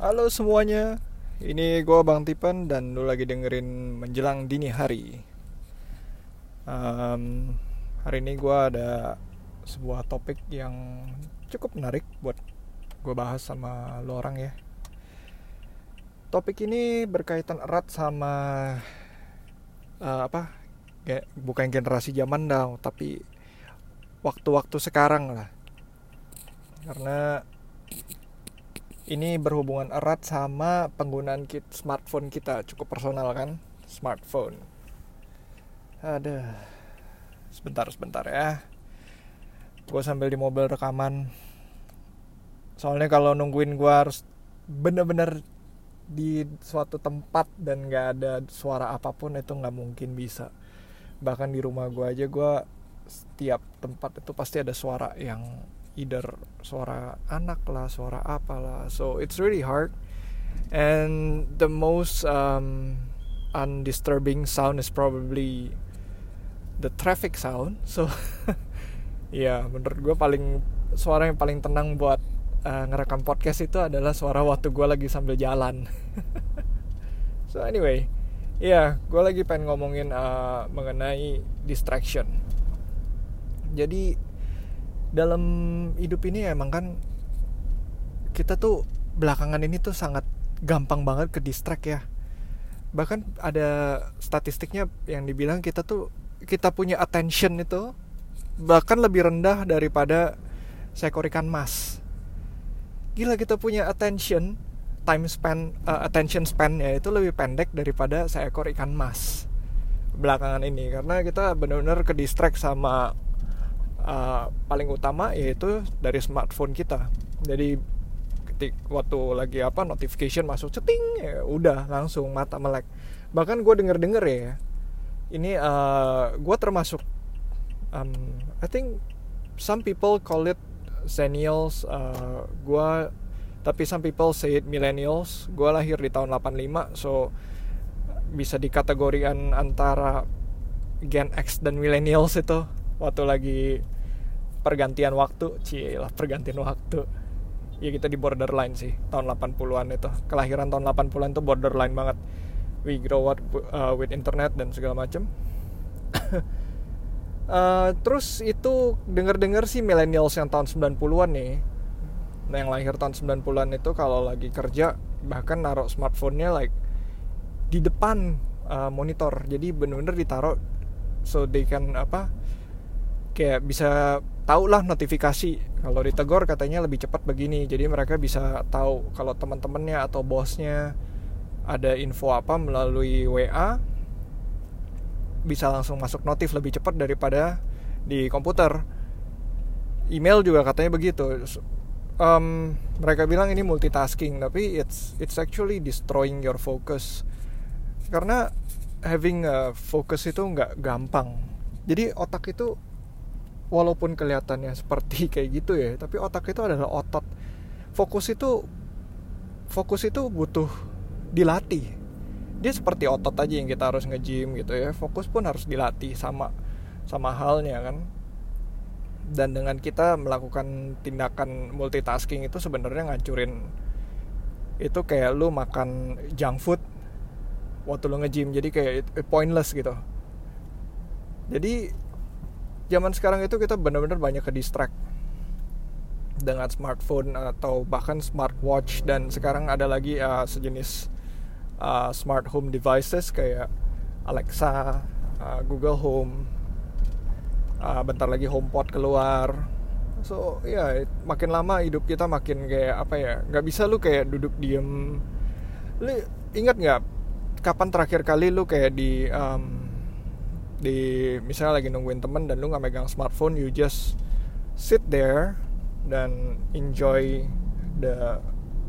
Halo semuanya, ini gue Bang Tipen dan lu lagi dengerin menjelang dini hari. Um, hari ini gue ada sebuah topik yang cukup menarik buat gue bahas sama lo orang ya. Topik ini berkaitan erat sama uh, apa? Bukan generasi zaman now, tapi waktu-waktu sekarang lah. Karena ini berhubungan erat sama penggunaan kit smartphone kita. Cukup personal kan? Smartphone. Ada. Sebentar sebentar ya. Gue sambil di mobil rekaman. Soalnya kalau nungguin gue harus bener-bener di suatu tempat dan gak ada suara apa pun itu nggak mungkin bisa. Bahkan di rumah gue aja gue setiap tempat itu pasti ada suara yang either suara anak lah suara apalah so it's really hard. And the most um, undisturbing sound is probably the traffic sound. So ya yeah, menurut gue paling suara yang paling tenang buat uh, ngerekam podcast itu adalah suara waktu gue lagi sambil jalan. So anyway ya yeah, gue lagi pengen ngomongin uh, mengenai distraction. Jadi dalam hidup ini emang kan kita tuh belakangan ini tuh sangat gampang banget ke distract ya. Bahkan ada statistiknya yang dibilang kita tuh kita punya attention itu bahkan lebih rendah daripada seekor ikan mas. Gila kita punya attention time span uh, attention span ya itu lebih pendek daripada seekor ikan mas belakangan ini. Karena kita benar-benar ke distract sama uh, paling utama yaitu dari smartphone kita. Jadi ketik waktu lagi apa notification masuk ceting ya udah langsung mata melek. Bahkan gue denger denger ya ini uh, gue termasuk um, I think some people call it Zennials uh, gue tapi some people say it millennials. Gue lahir di tahun 85 so bisa dikategorikan antara Gen X dan millennials itu waktu lagi pergantian waktu cie lah pergantian waktu. Ya kita di borderline sih tahun 80-an itu. Kelahiran tahun 80-an itu borderline banget. We grow up uh, with internet dan segala macam uh, terus itu denger-dengar sih millennials yang tahun 90-an nih. Nah yang lahir tahun 90-an itu kalau lagi kerja bahkan naruh smartphone-nya like di depan uh, monitor. Jadi bener-bener ditaruh so they can apa kayak bisa tahu lah notifikasi. Kalau ditegur katanya lebih cepat begini jadi mereka bisa tahu kalau teman-temannya atau bosnya ada info apa melalui WA bisa langsung masuk notif lebih cepat daripada di komputer. Email juga katanya begitu. Um, mereka bilang ini multitasking tapi it's it's actually destroying your focus. Karena having a focus itu nggak gampang. Jadi otak itu walaupun kelihatannya seperti kayak gitu ya tapi otak itu adalah otot. Fokus itu fokus itu butuh dilatih. Dia seperti otot aja yang kita harus nge-gym gitu ya fokus pun harus dilatih sama sama halnya kan. Dan dengan kita melakukan tindakan multitasking itu sebenarnya ngancurin itu kayak lu makan junk food waktu lu nge-gym jadi kayak pointless gitu. Jadi zaman sekarang itu kita benar-benar banyak ke distract dengan smartphone atau bahkan smartwatch dan sekarang ada lagi uh, sejenis uh, smart home devices kayak Alexa, uh, Google Home, uh, bentar lagi HomePod keluar. So ya yeah, makin lama hidup kita makin kayak apa ya nggak bisa lu kayak duduk diem. Lu ingat nggak kapan terakhir kali lu kayak di um, di misalnya lagi nungguin temen dan lu nggak megang smartphone you just sit there dan enjoy the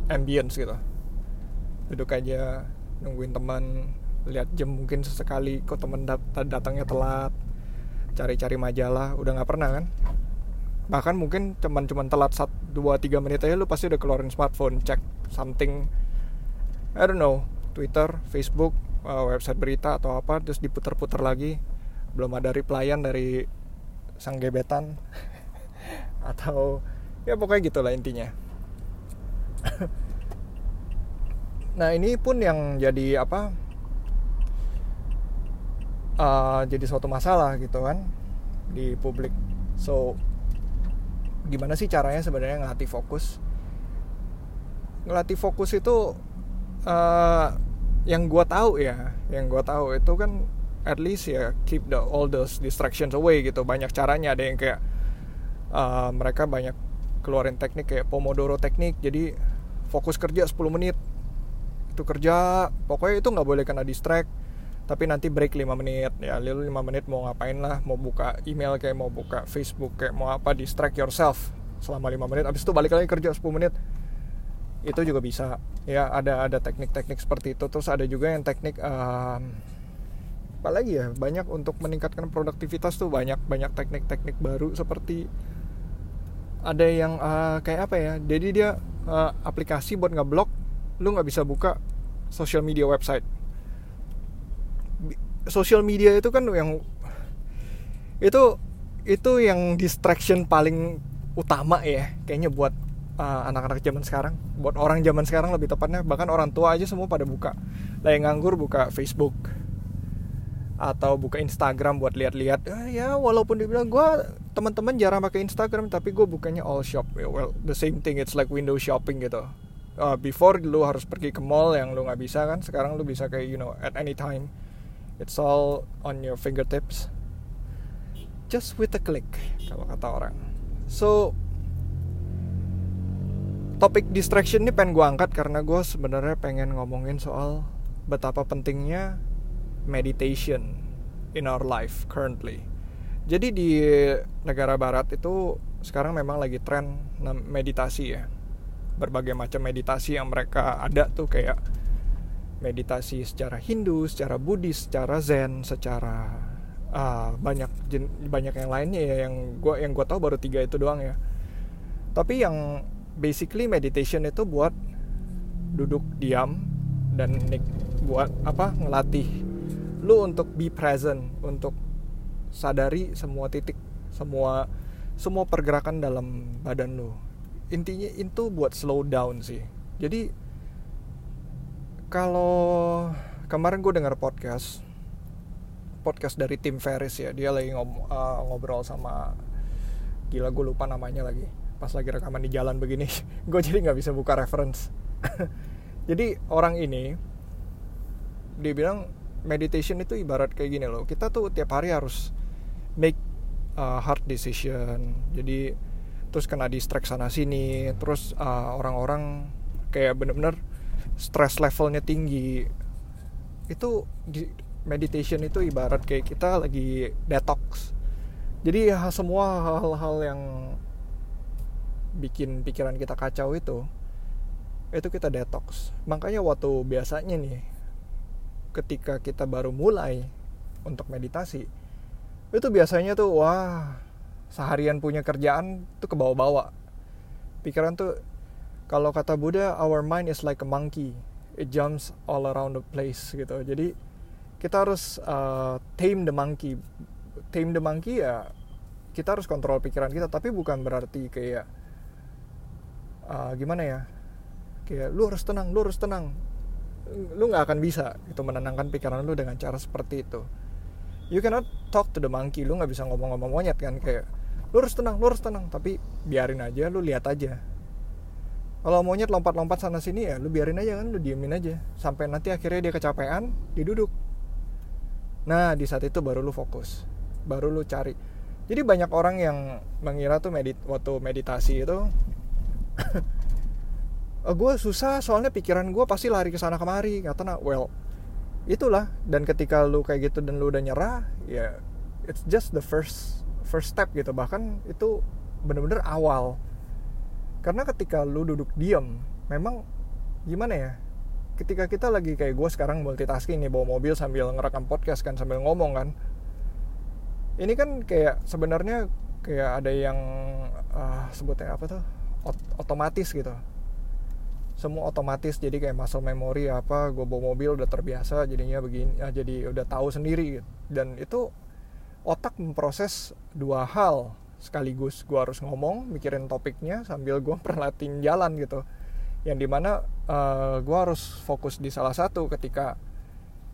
ambience gitu. Duduk aja nungguin teman lihat jam mungkin sesekali kok temen dat datangnya telat cari-cari majalah udah nggak pernah kan? Bahkan mungkin cuman cuman telat satu dua tiga menit aja lu pasti udah keluarin smartphone cek something I don't know Twitter Facebook uh, website berita atau apa terus diputar-putar lagi belum ada replyan dari sang gebetan. Atau ya pokoknya gitulah intinya. Nah ini pun yang jadi apa uh, jadi suatu masalah gitu kan di publik. So gimana sih caranya sebenarnya ngelatih fokus? Ngelatih fokus itu uh, yang gue tahu ya yang gue tahu itu kan at least ya keep the all those distractions away gitu. Banyak caranya ada yang kayak uh, mereka banyak keluarin teknik kayak pomodoro teknik. Jadi fokus kerja 10 menit. Itu kerja pokoknya itu nggak boleh kena distract. Tapi nanti break 5 menit. Ya lalu 5 menit mau ngapain lah? Mau buka email kayak mau buka Facebook kayak mau apa? Distract yourself selama 5 menit. Abis itu balik lagi kerja 10 menit. Itu juga bisa. Ya ada ada teknik-teknik seperti itu. Terus ada juga yang teknik um, apalagi ya banyak untuk meningkatkan produktivitas tuh banyak banyak teknik-teknik baru seperti ada yang uh, kayak apa ya jadi dia uh, aplikasi buat ngeblok lu nggak bisa buka social media website. Social media itu kan yang itu itu yang distraction paling utama ya kayaknya buat uh, anak-anak zaman sekarang. Buat orang zaman sekarang lebih tepatnya bahkan orang tua aja semua pada buka. Lah yang nganggur buka Facebook atau buka Instagram buat lihat-lihat. Eh, ya walaupun dibilang gue teman-teman jarang pakai Instagram tapi gue bukannya all shop. Ya, well the same thing it's like window shopping gitu. Uh, before lu harus pergi ke mall yang lu nggak bisa kan sekarang lu bisa kayak you know at any time. It's all on your fingertips. Just with a click kalau kata orang. So topik distraction ini pengen gue angkat karena gue sebenarnya pengen ngomongin soal betapa pentingnya meditation in our life currently. Jadi di negara barat itu sekarang memang lagi tren meditasi ya. Berbagai macam meditasi yang mereka ada tuh kayak meditasi secara Hindu, secara Buddhis, secara Zen, secara uh, banyak banyak yang lainnya ya yang gue yang gue tahu baru tiga itu doang ya. Tapi yang basically meditation itu buat duduk diam dan buat apa ngelatih lu untuk be present untuk sadari semua titik semua semua pergerakan dalam badan lu. Intinya itu buat slow down sih. Jadi kalau kemarin gue dengar podcast podcast dari Tim Ferris ya dia lagi ngob uh, ngobrol sama gila gue lupa namanya lagi pas lagi rekaman di jalan begini gue jadi nggak bisa buka reference. Jadi orang ini dia bilang meditation itu ibarat kayak gini loh. Kita tuh tiap hari harus make uh, hard decision. Jadi terus kena distract sana sini terus uh, orang-orang kayak bener-bener stress levelnya tinggi. Itu di meditation itu ibarat kayak kita lagi detox. Jadi semua hal-hal yang bikin pikiran kita kacau itu itu kita detox. Makanya waktu biasanya nih ketika kita baru mulai untuk meditasi itu biasanya tuh wah seharian punya kerjaan tuh ke bawah-bawah pikiran tuh kalau kata Buddha our mind is like a monkey. It jumps all around the place gitu. Jadi kita harus uh, tame the monkey. Tame the monkey ya kita harus kontrol pikiran kita. Tapi bukan berarti kayak uh, gimana ya? Kayak lu harus tenang lu harus tenang lu nggak akan bisa itu menenangkan pikiran lu dengan cara seperti itu. You cannot talk to the monkey. Lu nggak bisa ngomong-ngomong monyet kan kayak lu harus tenang lu harus tenang. Tapi biarin aja lu lihat aja. Kalau monyet lompat-lompat sana sini ya lu biarin aja kan lu diemin aja. Sampai nanti akhirnya dia kecapean dia duduk. Nah di saat itu baru lu fokus baru lu cari. Jadi banyak orang yang mengira tuh medit waktu meditasi itu uh, eh, gue susah soalnya pikiran gue pasti lari ke sana kemari. Kata nak well itulah. Dan ketika lu kayak gitu dan lu udah nyerah ya it's just the first first step gitu. Bahkan itu bener-bener awal. Karena ketika lu duduk diam memang gimana ya ketika kita lagi kayak gue sekarang multitasking nih bawa mobil sambil ngerekam podcast kan sambil ngomong kan ini kan kayak sebenarnya kayak ada yang uh, sebutnya apa tuh? Ot otomatis gitu semua otomatis jadi kayak muscle memory apa gue bawa mobil udah terbiasa jadinya begini ya jadi udah tahu sendiri dan itu otak memproses dua hal sekaligus gue harus ngomong mikirin topiknya sambil gue perhatiin jalan gitu. Yang di mana uh, gue harus fokus di salah satu ketika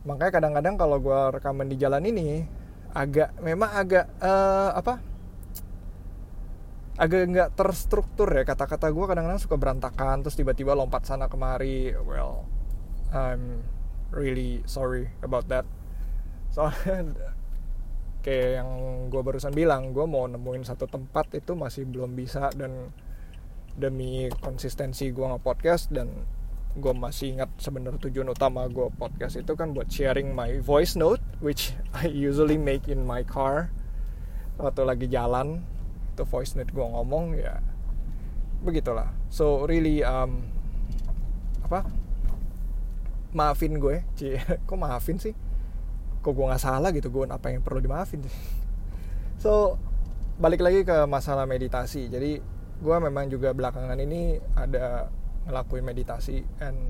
makanya kadang-kadang kalau gue rekaman di jalan ini agak memang agak uh, apa agak nggak terstruktur ya kata-kata gue kadang-kadang suka berantakan terus tiba-tiba lompat sana kemari. Well I'm really sorry about that. Soalnya kayak yang gue barusan bilang gue mau nemuin satu tempat itu masih belum bisa dan demi konsistensi gue nge-podcast dan gue masih ingat sebenarnya tujuan utama gue podcast itu kan buat sharing my voice note which I usually make in my car waktu lagi jalan itu voice note gue ngomong ya begitulah. So really um, apa? Maafin gue cie kok maafin sih? Kok gue nggak salah gitu? Gue apa yang perlu dimaafin? So balik lagi ke masalah meditasi. Jadi gue memang juga belakangan ini ada ngelakuin meditasi and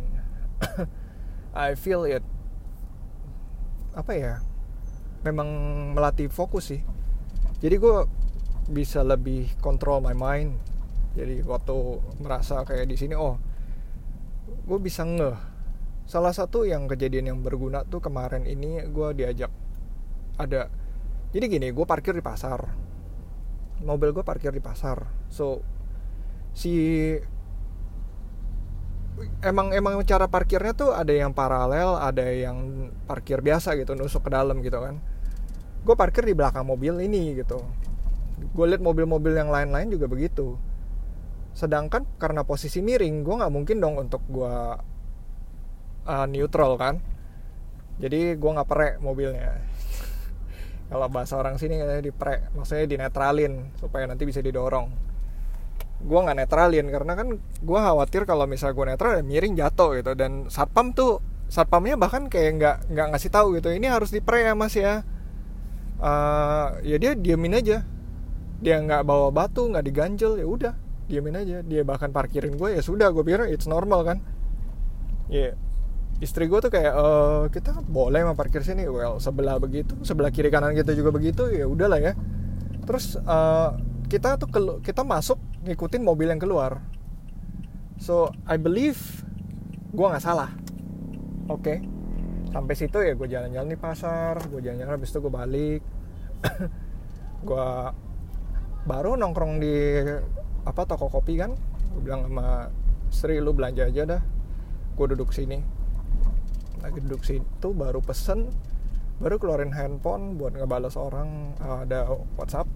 I feel it apa ya? Memang melatih fokus sih. Jadi gue bisa lebih control my mind. Jadi waktu merasa kayak di sini oh gue bisa ngeh. Salah satu yang kejadian yang berguna tuh kemarin ini gue diajak ada jadi gini gue parkir di pasar. Mobil gue parkir di pasar. So si emang emang cara parkirnya tuh ada yang paralel ada yang parkir biasa gitu nusuk ke dalam gitu kan. Gue parkir di belakang mobil ini gitu gue liat mobil-mobil yang lain-lain juga begitu. Sedangkan karena posisi miring gue nggak mungkin dong untuk gue uh, neutral kan. Jadi gue nggak perek mobilnya. Kalau bahasa orang sini katanya diprek maksudnya dinetralin supaya nanti bisa didorong. Gue nggak netralin karena kan gue khawatir kalau misal gue netral ya miring jatuh gitu. Dan satpam tuh satpamnya bahkan kayak nggak nggak ngasih tahu gitu ini harus dipre ya mas ya. Uh, ya dia diamin aja dia nggak bawa batu nggak diganjel ya udah diamin aja. Dia bahkan parkirin gue ya sudah gue pikir it's normal kan. Ya yeah. istri gue tuh kayak e, kita boleh mah parkir sini. Well sebelah begitu sebelah kiri kanan kita juga begitu ya udahlah ya. Terus uh, kita tuh kita masuk ngikutin mobil yang keluar. So I believe gue nggak salah. Oke. Okay. sampai situ ya gue jalan-jalan di pasar gue jalan-jalan habis itu gue balik. Gue baru nongkrong di apa toko kopi kan? Gue bilang sama Sri lu belanja aja dah. Gue duduk sini. Lagi duduk situ baru pesen baru keluarin handphone buat ngebales orang ada WhatsApp.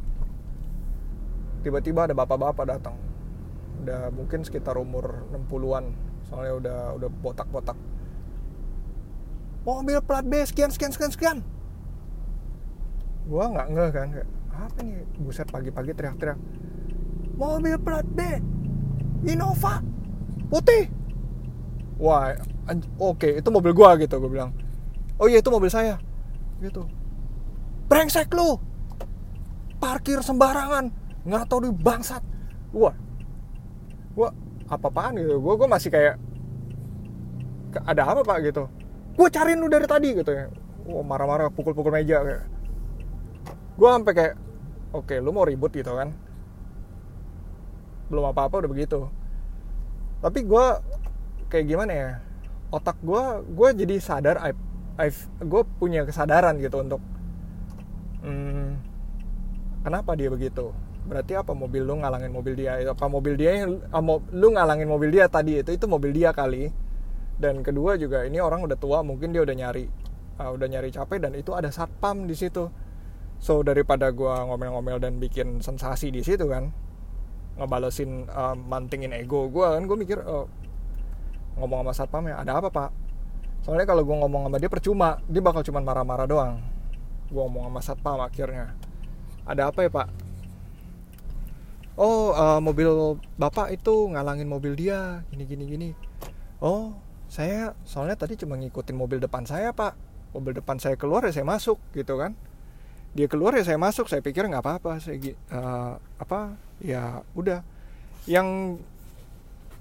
Tiba-tiba ada bapak-bapak datang. Udah mungkin sekitar umur 60-an soalnya udah udah botak-botak. Mobil plat B sekian sekian sekian sekian. Gua nggak ngeh kan kayak apa nih? Buset pagi-pagi teriak-teriak mobil plat B Innova putih. Wah oke okay, itu mobil gua gitu gue bilang. Oh iya itu mobil saya. Gitu. Brengsek lu parkir sembarangan nggak tahu di bangsat. Wah. Wah apa apaan gitu? Gue gue masih kayak ada apa pak? Gitu. Gue cariin lu dari tadi gitu ya. Wah marah-marah pukul-pukul meja kayak gue sampai kayak oke okay, lu mau ribut gitu kan. Belum apa-apa udah begitu. Tapi gue kayak gimana ya otak gue gue jadi sadar I, gue punya kesadaran gitu untuk hmm, kenapa dia begitu? Berarti apa mobil lu ngalangin mobil dia? Apa mobil dia yang ah, lu ngalangin mobil dia tadi itu itu mobil dia kali? Dan kedua juga ini orang udah tua mungkin dia udah nyari uh, udah nyari capek dan itu ada satpam di situ so daripada gua ngomel-ngomel dan bikin sensasi di situ kan ngebalesin uh, mantingin ego gua kan gua mikir uh, ngomong sama satpam ya ada apa pak? Soalnya kalau gua ngomong sama dia percuma dia bakal cuma marah-marah doang. Gua ngomong sama satpam akhirnya. Ada apa ya pak? Oh uh, mobil bapak itu ngalangin mobil dia gini gini gini. Oh saya soalnya tadi cuma ngikutin mobil depan saya pak. Mobil depan saya keluar ya saya masuk gitu kan dia keluar ya saya masuk saya pikir nggak apa-apa saya uh, apa ya udah. Yang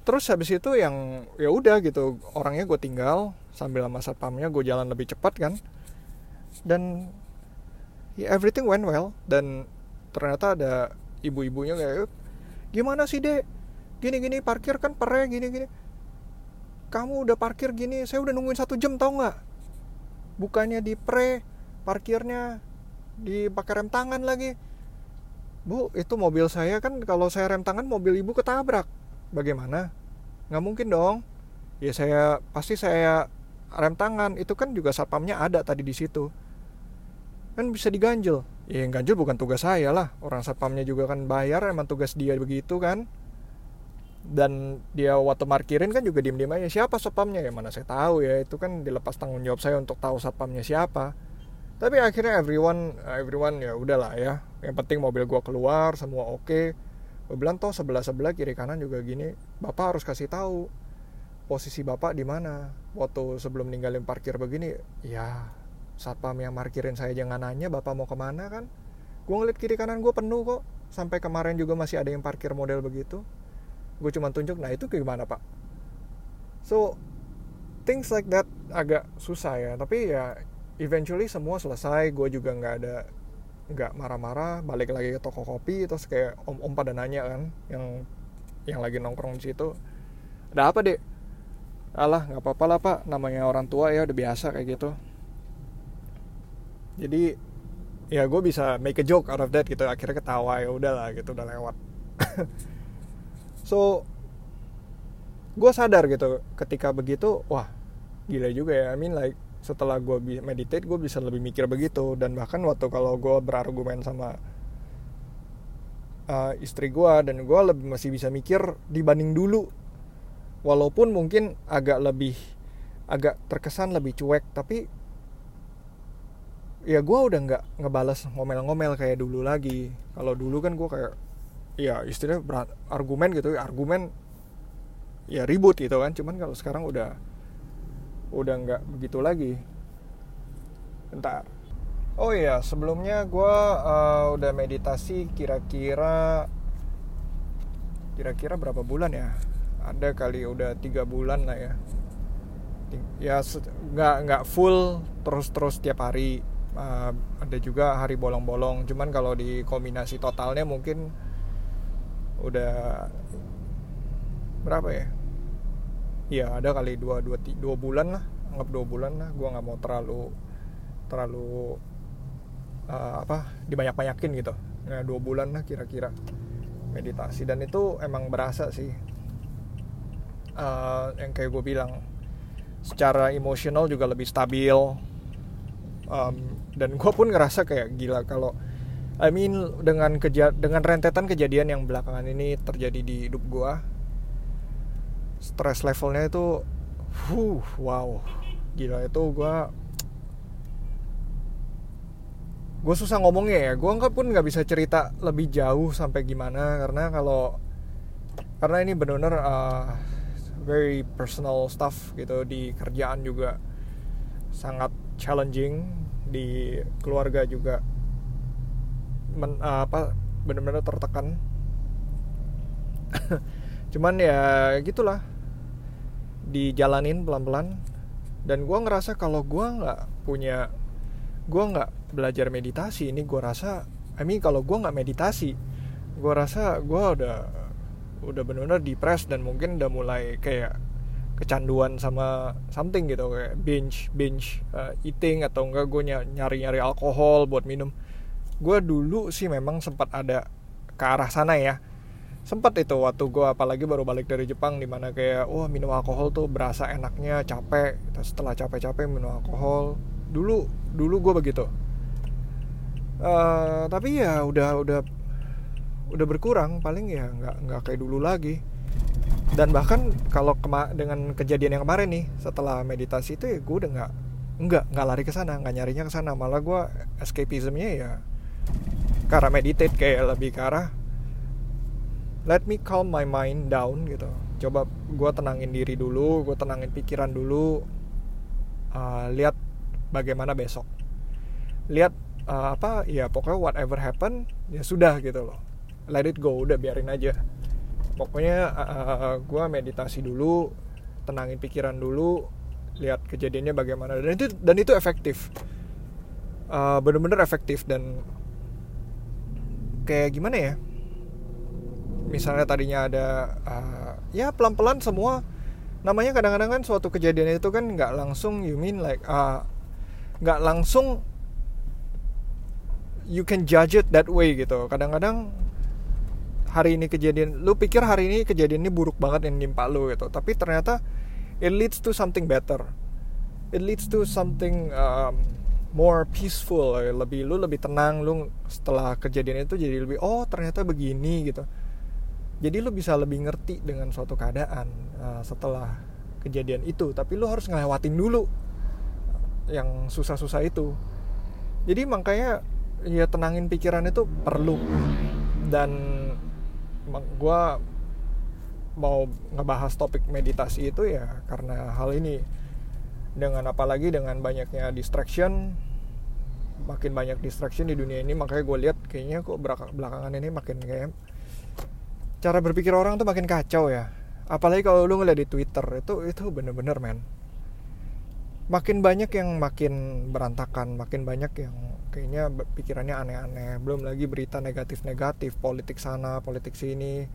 terus habis itu yang ya udah gitu orangnya gue tinggal sambil sama satpamnya gue jalan lebih cepat kan. Dan ya everything went well dan ternyata ada ibu-ibunya kayak gimana sih dek? Gini-gini parkir kan pere gini-gini kamu udah parkir gini saya udah nungguin satu jam tau nggak? Bukannya di pre parkirnya dipakai rem tangan lagi. Bu itu mobil saya kan kalau saya rem tangan mobil ibu ketabrak. Bagaimana? Nggak mungkin dong. Ya saya pasti saya rem tangan. Itu kan juga satpamnya ada tadi di situ. Kan bisa diganjel. Ya yang ganjel bukan tugas saya lah. Orang satpamnya juga kan bayar emang tugas dia begitu kan. Dan dia waktu markirin kan juga diem diem aja. Siapa satpamnya? Ya mana saya tahu ya. Itu kan dilepas tanggung jawab saya untuk tahu satpamnya siapa tapi akhirnya everyone everyone ya udahlah ya. Yang penting mobil gua keluar semua oke. Okay. gue bilang toh sebelah sebelah kiri kanan juga gini. Bapak harus kasih tahu posisi bapak di mana. Waktu sebelum ninggalin parkir begini ya satpam yang markirin saya jangan nanya bapak mau ke mana kan? Gue ngeliat kiri kanan gue penuh kok. Sampai kemarin juga masih ada yang parkir model begitu. Gue cuma tunjuk nah itu gimana pak? So things like that agak susah ya. Tapi ya eventually semua selesai gue juga nggak ada nggak marah-marah balik lagi ke toko kopi terus kayak om om pada nanya kan yang yang lagi nongkrong di situ ada apa dek alah nggak apa-apa lah pak. Namanya orang tua ya udah biasa kayak gitu. Jadi ya gue bisa make a joke out of that gitu akhirnya ketawa ya udahlah gitu udah lewat. So gue sadar gitu ketika begitu wah gila juga ya. I mean like setelah gue meditate gue bisa lebih mikir begitu. Dan bahkan waktu kalau gue berargumen sama uh, istri gue dan gue lebih masih bisa mikir dibanding dulu. Walaupun mungkin agak lebih agak terkesan lebih cuek tapi ya gue udah nggak ngebales ngomel-ngomel kayak dulu lagi. Kalau dulu kan gue kayak ya istilahnya argumen gitu argumen ya ribut gitu kan. Cuman kalau sekarang udah udah nggak begitu lagi. Bentar. Oh iya sebelumnya gue uh, udah meditasi kira-kira kira-kira berapa bulan ya? Ada kali udah tiga bulan lah ya. Ya nggak nggak full terus terus tiap hari. Uh, ada juga hari bolong-bolong. Cuman kalau di kombinasi totalnya mungkin udah berapa ya ya ada kali dua dua dua bulan lah. Anggap dua bulan lah gue nggak mau terlalu terlalu uh, apa dibanyak banyakin gitu. Ya dua bulan lah kira-kira meditasi. Dan itu emang berasa sih. Uh, yang kayak gue bilang secara emosional juga lebih stabil. Um, dan gue pun ngerasa kayak gila kalau I mean dengan keja dengan rentetan kejadian yang belakangan ini terjadi di hidup gue stress levelnya itu huh, wow. Gila itu gue gue susah ngomongnya ya. Gue nggak pun nggak bisa cerita lebih jauh sampai gimana karena kalau karena ini benar-benar uh, very personal stuff gitu di kerjaan juga sangat challenging di keluarga juga men, uh, apa benar-benar tertekan cuman ya gitulah. Dijalanin pelan-pelan. Dan gue ngerasa kalau gue nggak punya gue nggak belajar meditasi ini gue rasa I mean kalau gue nggak meditasi gue rasa gue udah udah benar-benar depres dan mungkin udah mulai kayak kecanduan sama something gitu kayak binge binge uh, eating atau enggak gue nyari nyari alkohol buat minum. Gue dulu sih memang sempat ada ke arah sana ya sempat itu waktu gue apalagi baru balik dari Jepang di mana kayak wah minum alkohol tuh berasa enaknya capek. Setelah capek-capek minum alkohol. Dulu dulu gue begitu. Uh, tapi ya udah udah udah berkurang paling ya nggak nggak kayak dulu lagi. Dan bahkan kalau kema dengan kejadian yang kemarin nih setelah meditasi itu ya gue udah nggak nggak nggak lari ke sana nggak nyarinya ke sana. Malah gue escapismnya ya karena meditate kayak lebih ke arah let me calm my mind down gitu. Coba gue tenangin diri dulu gue tenangin pikiran dulu. Uh, lihat bagaimana besok. Lihat uh, apa ya pokoknya whatever happen ya sudah gitu loh. Let it go udah biarin aja. Pokoknya uh, uh, gue meditasi dulu tenangin pikiran dulu lihat kejadiannya bagaimana. Dan itu dan itu efektif. Uh, bener-bener efektif dan kayak gimana ya misalnya tadinya ada uh, ya pelan-pelan semua. Namanya kadang-kadang kan suatu kejadian itu kan nggak langsung you mean like uh, nggak langsung you can judge it that way gitu. Kadang-kadang hari ini kejadian lu pikir hari ini kejadian ini buruk banget yang nimpa lu gitu tapi ternyata it leads to something better. It leads to something um, more peaceful lebih lu lebih tenang lu setelah kejadian itu jadi lebih oh ternyata begini gitu jadi lu bisa lebih ngerti dengan suatu keadaan uh, setelah kejadian itu. Tapi lu harus ngelewatin dulu yang susah-susah itu. Jadi makanya ya tenangin pikiran itu perlu. Dan gue mau ngebahas topik meditasi itu ya karena hal ini. Dengan apalagi dengan banyaknya distraction makin banyak distraction di dunia ini makanya gue lihat kayaknya kok belakangan ini makin kayak cara berpikir orang tuh makin kacau ya. Apalagi kalau lu ngeliat di Twitter itu itu bener-bener men. Makin banyak yang makin berantakan makin banyak yang kayaknya pikirannya aneh-aneh. Belum lagi berita negatif-negatif politik sana politik sini.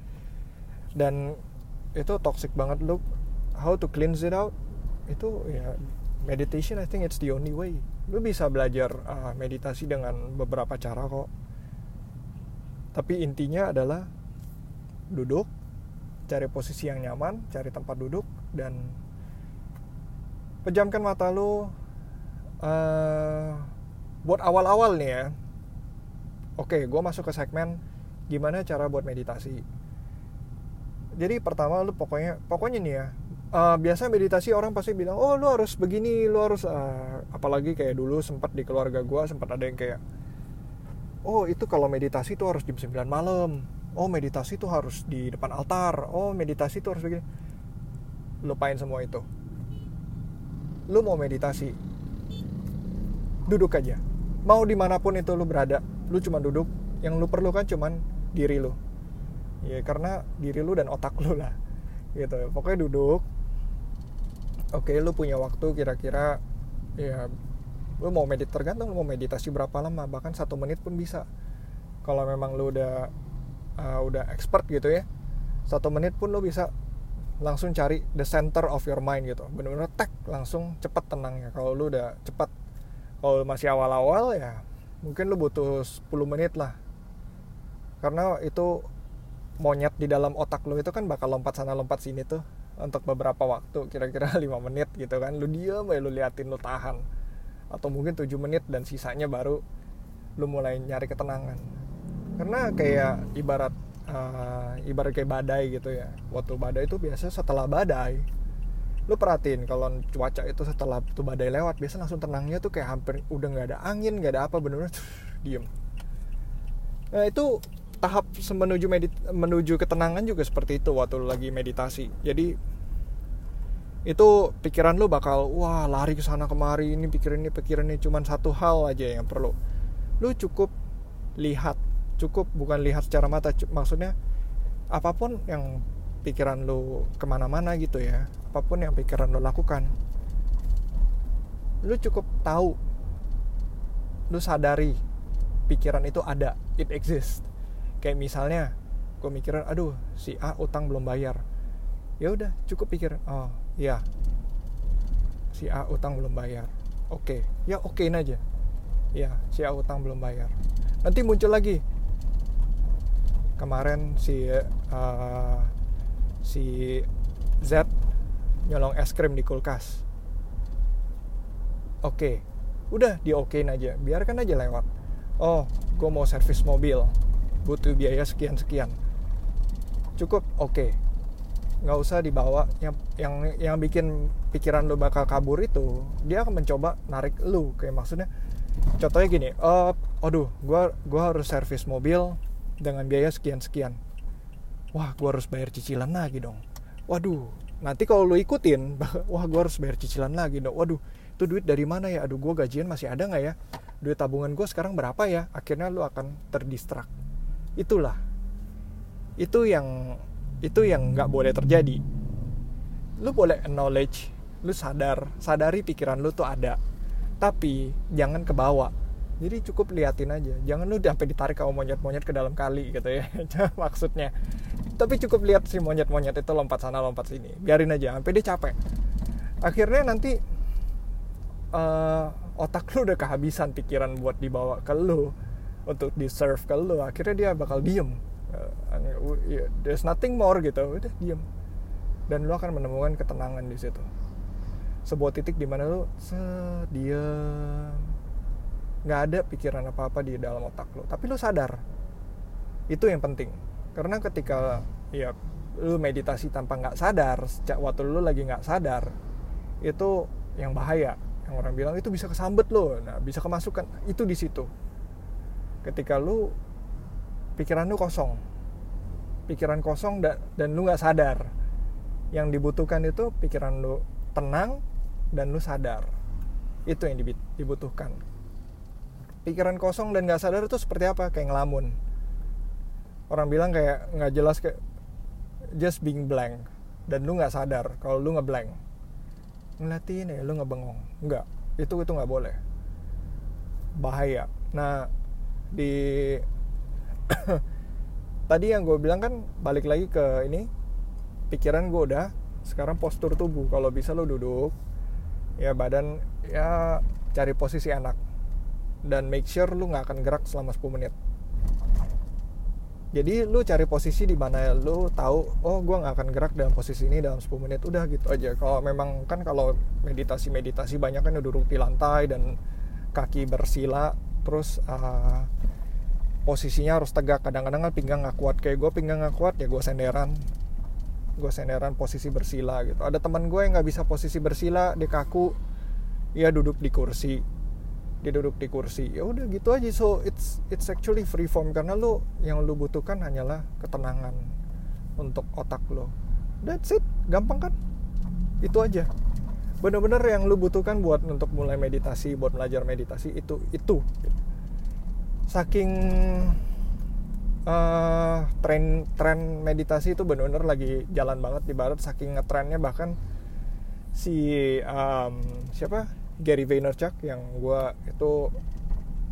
Dan itu toxic banget. Lu how to cleanse it out? Itu ya meditation I think it's the only way. Lu bisa belajar uh, meditasi dengan beberapa cara kok. Tapi intinya adalah duduk cari posisi yang nyaman cari tempat duduk dan pejamkan mata lu uh, buat awal-awal nih ya. Oke gue masuk ke segmen gimana cara buat meditasi? Jadi pertama lu pokoknya pokoknya nih ya uh, biasa meditasi orang pasti bilang oh lu harus begini lu harus uh, apalagi kayak dulu sempat di keluarga gue sempat ada yang kayak oh itu kalau meditasi tuh harus jam 9 malam oh meditasi tuh harus di depan altar. Oh meditasi tuh harus begini. Lupain semua itu. Lu mau meditasi duduk aja. Mau di mana pun itu lu berada lu cuma duduk. Yang lu perlukan cuman diri lu. Ya karena diri lu dan otak lu lah. Gitu. Pokoknya duduk. Oke lu punya waktu kira-kira ya lu mau medit tergantung lu mau meditasi berapa lama. Bahkan satu menit pun bisa. Kalau memang lu udah uh, udah expert gitu ya satu menit pun lu bisa langsung cari the center of your mind gitu. Bener-bener tek langsung cepet tenangnya. Kalau lu udah cepet kalau masih awal-awal ya mungkin lu butuh 10 menit lah. Karena itu monyet di dalam otak lu itu kan bakal lompat sana lompat sini tuh untuk beberapa waktu kira-kira 5 menit gitu kan. Lu diam ya lu liatin lu tahan. Atau mungkin 7 menit dan sisanya baru lu mulai nyari ketenangan karena kayak ibarat uh, ibarat kayak badai gitu ya. Waktu badai itu biasa setelah badai lu perhatiin kalau cuaca itu setelah tuh badai lewat biasa langsung tenangnya tuh kayak hampir udah nggak ada angin nggak ada apa bener-bener diem. Nah itu tahap menuju medit menuju ketenangan juga seperti itu waktu lu lagi meditasi. Jadi itu pikiran lu bakal wah lari ke sana kemari ini pikiran ini pikiran ini cuman satu hal aja yang perlu. Lu cukup lihat cukup bukan lihat secara mata maksudnya apa pun yang pikiran lu ke mana-mana gitu ya apa pun yang pikiran lu lakukan lu cukup tahu lu sadari pikiran itu ada it exists kayak misalnya gue mikirin aduh si A utang belum bayar. Ya udah cukup pikir oh ya si A utang belum bayar. Oke. Okay. ya okein aja. Ya si A utang belum bayar. Nanti muncul lagi kemarin si uh, si Z nyolong es krim di kulkas. Oke okay. udah di okein aja. Biarkan aja lewat. Oh gue mau servis mobil. Butuh biaya sekian sekian cukup? Oke. Okay. nggak usah dibawa. Yang yang yang bikin pikiran lo bakal kabur itu dia akan mencoba narik lo kayak maksudnya contohnya gini uh, aduh gue gua harus servis mobil dengan biaya sekian sekian wah gue harus bayar cicilan lagi dong. Waduh nanti kalau lu ikutin wah gue harus bayar cicilan lagi dong. Waduh itu duit dari mana ya? Aduh gue gajian masih ada nggak ya? Duit tabungan gue sekarang berapa ya? Akhirnya lu akan terdistrak. Itulah. Itu yang itu yang nggak boleh terjadi. Lu boleh acknowledge lu sadar sadari pikiran lu tuh ada. Tapi jangan ke bawah jadi cukup liatin aja. Jangan lu sampai ditarik kamu monyet-monyet ke dalam kali gitu ya. Maksudnya. Tapi cukup lihat si monyet-monyet itu lompat sana lompat sini. Biarin aja sampai dia capek. Akhirnya nanti uh, otak lu udah kehabisan pikiran buat dibawa ke lu untuk di serve ke lu. Akhirnya dia bakal diem. Uh, there's nothing more gitu. Udah diem. Dan lu akan menemukan ketenangan di situ. Sebuah titik di mana lu sediem nggak ada pikiran apa apa di dalam otak lu. Tapi lu sadar. Itu yang penting. Karena ketika ya lu meditasi tanpa nggak sadar sejak waktu lu lagi nggak sadar itu yang bahaya. Yang orang bilang itu bisa kesambet lo nah bisa kemasukan. Itu di situ. Ketika lu pikiran lu kosong. Pikiran kosong dan, dan lu nggak sadar. Yang dibutuhkan itu pikiran lu tenang dan lu sadar. Itu yang dibutuhkan pikiran kosong dan nggak sadar itu seperti apa? Kayak ngelamun. Orang bilang kayak nggak jelas kayak just being blank. Dan lu nggak sadar kalau lu ngeblank. Ngeliatin ya lu ngebengong. Nggak. Itu itu nggak boleh. Bahaya. Nah di tadi yang gue bilang kan balik lagi ke ini pikiran gue udah sekarang postur tubuh. Kalau bisa lo duduk ya badan ya cari posisi enak dan make sure lu nggak akan gerak selama 10 menit. Jadi lu cari posisi di mana lu tahu oh gue nggak akan gerak dalam posisi ini dalam 10 menit udah gitu aja. Kalau memang kan kalau meditasi meditasi banyak kan duduk di lantai dan kaki bersila terus uh, posisinya harus tegak. Kadang-kadang kan pinggang nggak kuat. Kayak gue pinggang nggak kuat ya gue senderan. Gue senderan posisi bersila gitu. Ada teman gue yang nggak bisa posisi bersila dia kaku. Ya duduk di kursi dia duduk di kursi. Ya udah gitu aja. So it's it's actually free form. Karena lo yang lo butuhkan hanyalah ketenangan untuk otak lo. That's it. Gampang kan? Itu aja. Bener-bener yang lo butuhkan buat untuk mulai meditasi buat belajar meditasi itu itu. Saking uh, tren tren meditasi itu bener-bener lagi jalan banget. Di barat saking ngetrennya bahkan si um, siapa Gary Vaynerchuk yang gue itu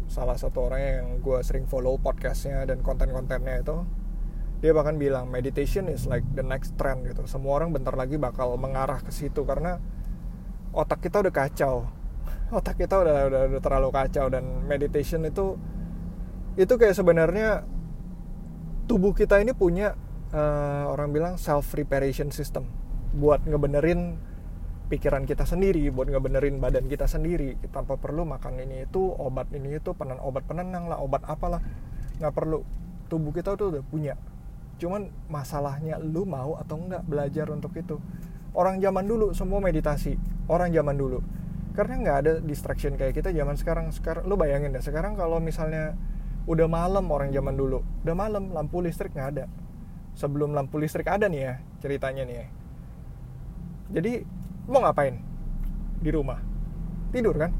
salah satu orang yang gue sering follow podcastnya dan konten-kontennya itu. Dia bahkan bilang meditation is like the next trend gitu. Semua orang bentar lagi bakal mengarah ke situ karena otak kita udah kacau. Otak kita udah, udah, udah terlalu kacau dan meditation itu itu kayak sebenarnya tubuh kita ini punya uh, orang bilang self reparation system. Buat ngebenerin pikiran kita sendiri buat ngebenerin badan kita sendiri. Tanpa perlu makan ini itu obat ini itu penen obat penenang lah obat apalah. Nggak perlu. Tubuh kita tuh udah punya. Cuman masalahnya lu mau atau enggak belajar untuk itu. Orang zaman dulu semua meditasi. Orang zaman dulu. Karena nggak ada distraction kayak kita zaman sekarang. Sekarang lu bayangin deh sekarang kalau misalnya udah malam orang zaman dulu. Udah malam lampu listrik nggak ada. Sebelum lampu listrik ada nih ya ceritanya nih ya. Jadi mau ngapain? Di rumah. Tidur kan?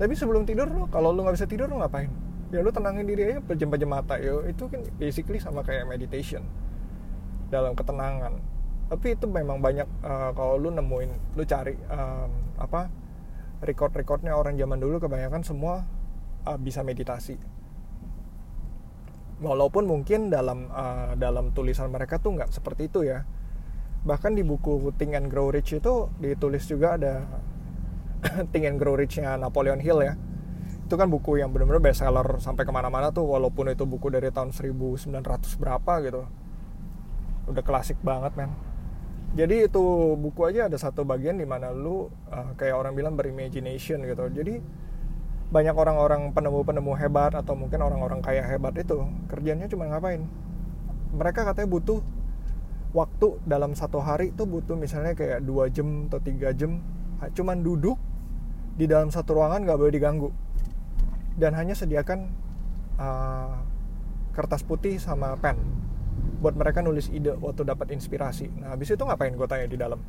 Tapi sebelum tidur lo kalau lo nggak bisa tidur lo ngapain? Ya lo tenangin diri aja pejam-pejam mata. Yo itu kan basically sama kayak meditation. Dalam ketenangan. Tapi itu memang banyak uh, kalau lu nemuin lu cari um, apa record-recordnya orang zaman dulu kebanyakan semua uh, bisa meditasi. Walaupun mungkin dalam uh, dalam tulisan mereka tuh nggak seperti itu ya bahkan di buku Think and Grow Rich itu ditulis juga ada Think and Grow Rich-nya Napoleon Hill ya. Itu kan buku yang benar-benar bestseller sampai ke mana-mana tuh walaupun itu buku dari tahun 1900 berapa gitu. Udah klasik banget men. Jadi itu buku aja ada satu bagian di mana lu uh, kayak orang bilang berimagination gitu. Jadi banyak orang-orang penemu-penemu hebat atau mungkin orang-orang kaya hebat itu kerjanya cuma ngapain? Mereka katanya butuh waktu dalam satu hari itu butuh misalnya kayak dua jam atau tiga jam. Cuman duduk di dalam satu ruangan nggak boleh diganggu. Dan hanya sediakan uh, kertas putih sama pen buat mereka nulis ide waktu dapat inspirasi. Nah habis itu ngapain gue tanya di dalam?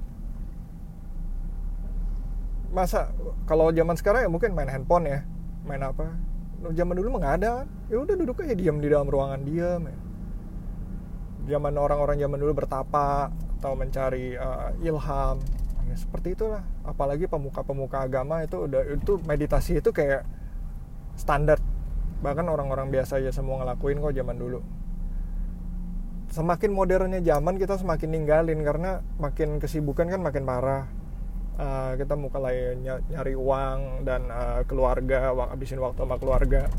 Masa kalau zaman sekarang ya mungkin main handphone ya. Main apa? Zaman dulu mah nggak ada ya udah duduk aja diam di dalam ruangan diam ya zaman orang-orang zaman dulu bertapa atau mencari uh, ilham. Ya, seperti itulah. Apalagi pemuka-pemuka agama itu udah itu meditasi itu kayak standar. Bahkan orang-orang biasa aja semua ngelakuin kok zaman dulu. Semakin modernnya zaman kita semakin ninggalin karena makin kesibukan kan makin parah. Uh, kita mulai nyari uang dan uh, keluarga habisin waktu sama keluarga.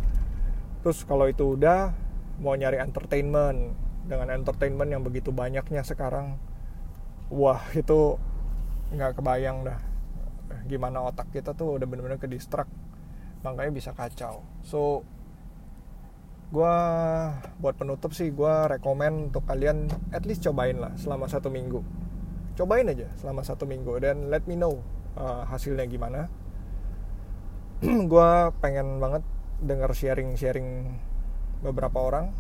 Terus kalau itu udah mau nyari entertainment dengan entertainment yang begitu banyaknya sekarang wah itu nggak kebayang dah gimana otak kita tuh udah bener-bener ke distract makanya bisa kacau. So gue buat penutup sih gue rekomen untuk kalian at least cobain lah selama satu minggu. Cobain aja selama satu minggu dan let me know uh, hasilnya gimana. Gue pengen banget denger sharing-sharing beberapa orang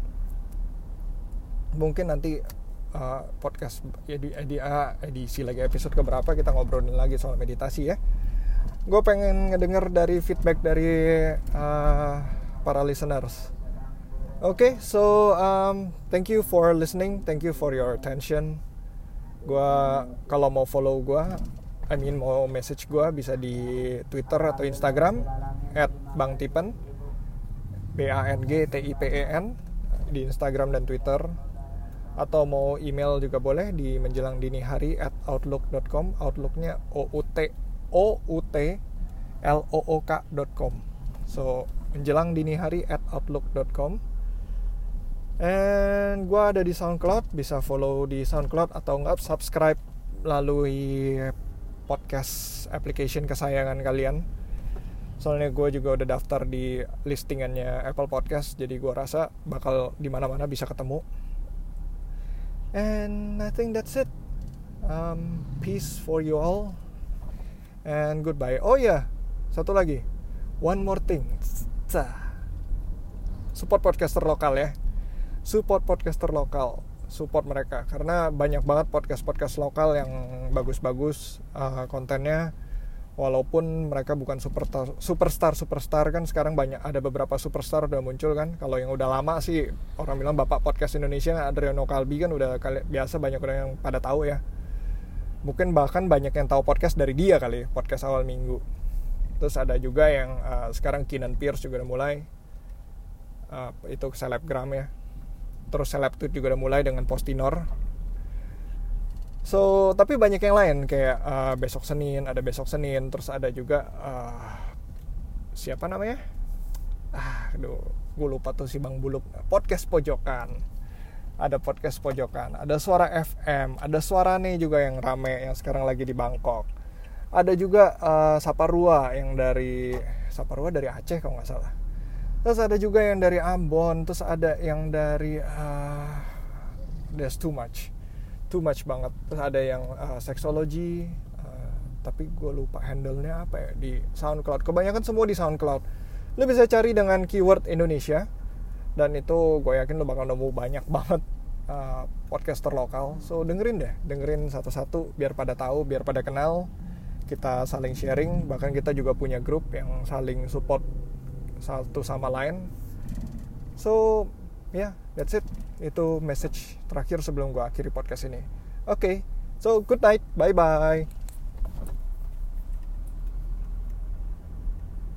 mungkin nanti uh, podcast edi, edi, uh, edisi lagi episode keberapa kita ngobrolin lagi soal meditasi ya. Gue pengen ngedenger dari feedback dari uh, para listeners. Oke, okay, so um, thank you for listening, thank you for your attention. Gua kalau mau follow gua, I mean mau message gua bisa di Twitter atau Instagram @bangtipen B A N G T I P E N di Instagram dan Twitter atau mau email juga boleh di menjelang dini hari at outlook.com outlooknya o u t o u t l o o k.com so menjelang dini hari at outlook.com And gue ada di SoundCloud, bisa follow di SoundCloud atau enggak subscribe melalui podcast application kesayangan kalian. Soalnya gue juga udah daftar di listingannya Apple Podcast, jadi gue rasa bakal di mana-mana bisa ketemu. And I think that's it. Um, peace for you all. And goodbye. Oh ya, yeah, satu lagi. One more thing. Support podcaster lokal ya support podcaster lokal support mereka karena banyak banget podcast-podcast lokal yang bagus-bagus uh, kontennya walaupun mereka bukan superstar superstar superstar kan sekarang banyak ada beberapa superstar udah muncul kan. Kalau yang udah lama sih orang bilang bapak podcast Indonesia Adriano Kalbi kan udah kali, biasa banyak orang yang pada tahu ya. Mungkin bahkan banyak yang tahu podcast dari dia kali podcast awal minggu. Terus ada juga yang uh, sekarang Kinan Pierce juga udah mulai. Uh, itu selebgram ya. Terus Selebtweet juga udah mulai dengan Postinor so tapi banyak yang lain kayak uh, besok Senin ada besok Senin terus ada juga uh, siapa namanya? Ah aduh gue lupa tuh si Bang Buluk. Podcast pojokan. Ada podcast pojokan ada suara FM ada suara nih juga yang rame yang sekarang lagi di Bangkok. Ada juga uh, Saparua yang dari Saparua dari Aceh kalau nggak salah. Terus ada juga yang dari Ambon terus ada yang dari uh, there's too much too much banget. Terus ada yang uh, seksologi uh, tapi gue lupa handle-nya apa ya di SoundCloud. Kebanyakan semua di SoundCloud. Lo bisa cari dengan keyword Indonesia dan itu gue yakin lo bakal nemu banyak banget uh, podcaster lokal. So dengerin deh dengerin satu-satu biar pada tahu biar pada kenal. Kita saling sharing bahkan kita juga punya grup yang saling support satu sama lain. So ya yeah, that's it itu message terakhir sebelum gue akhiri podcast ini. Oke okay, so good night. Bye bye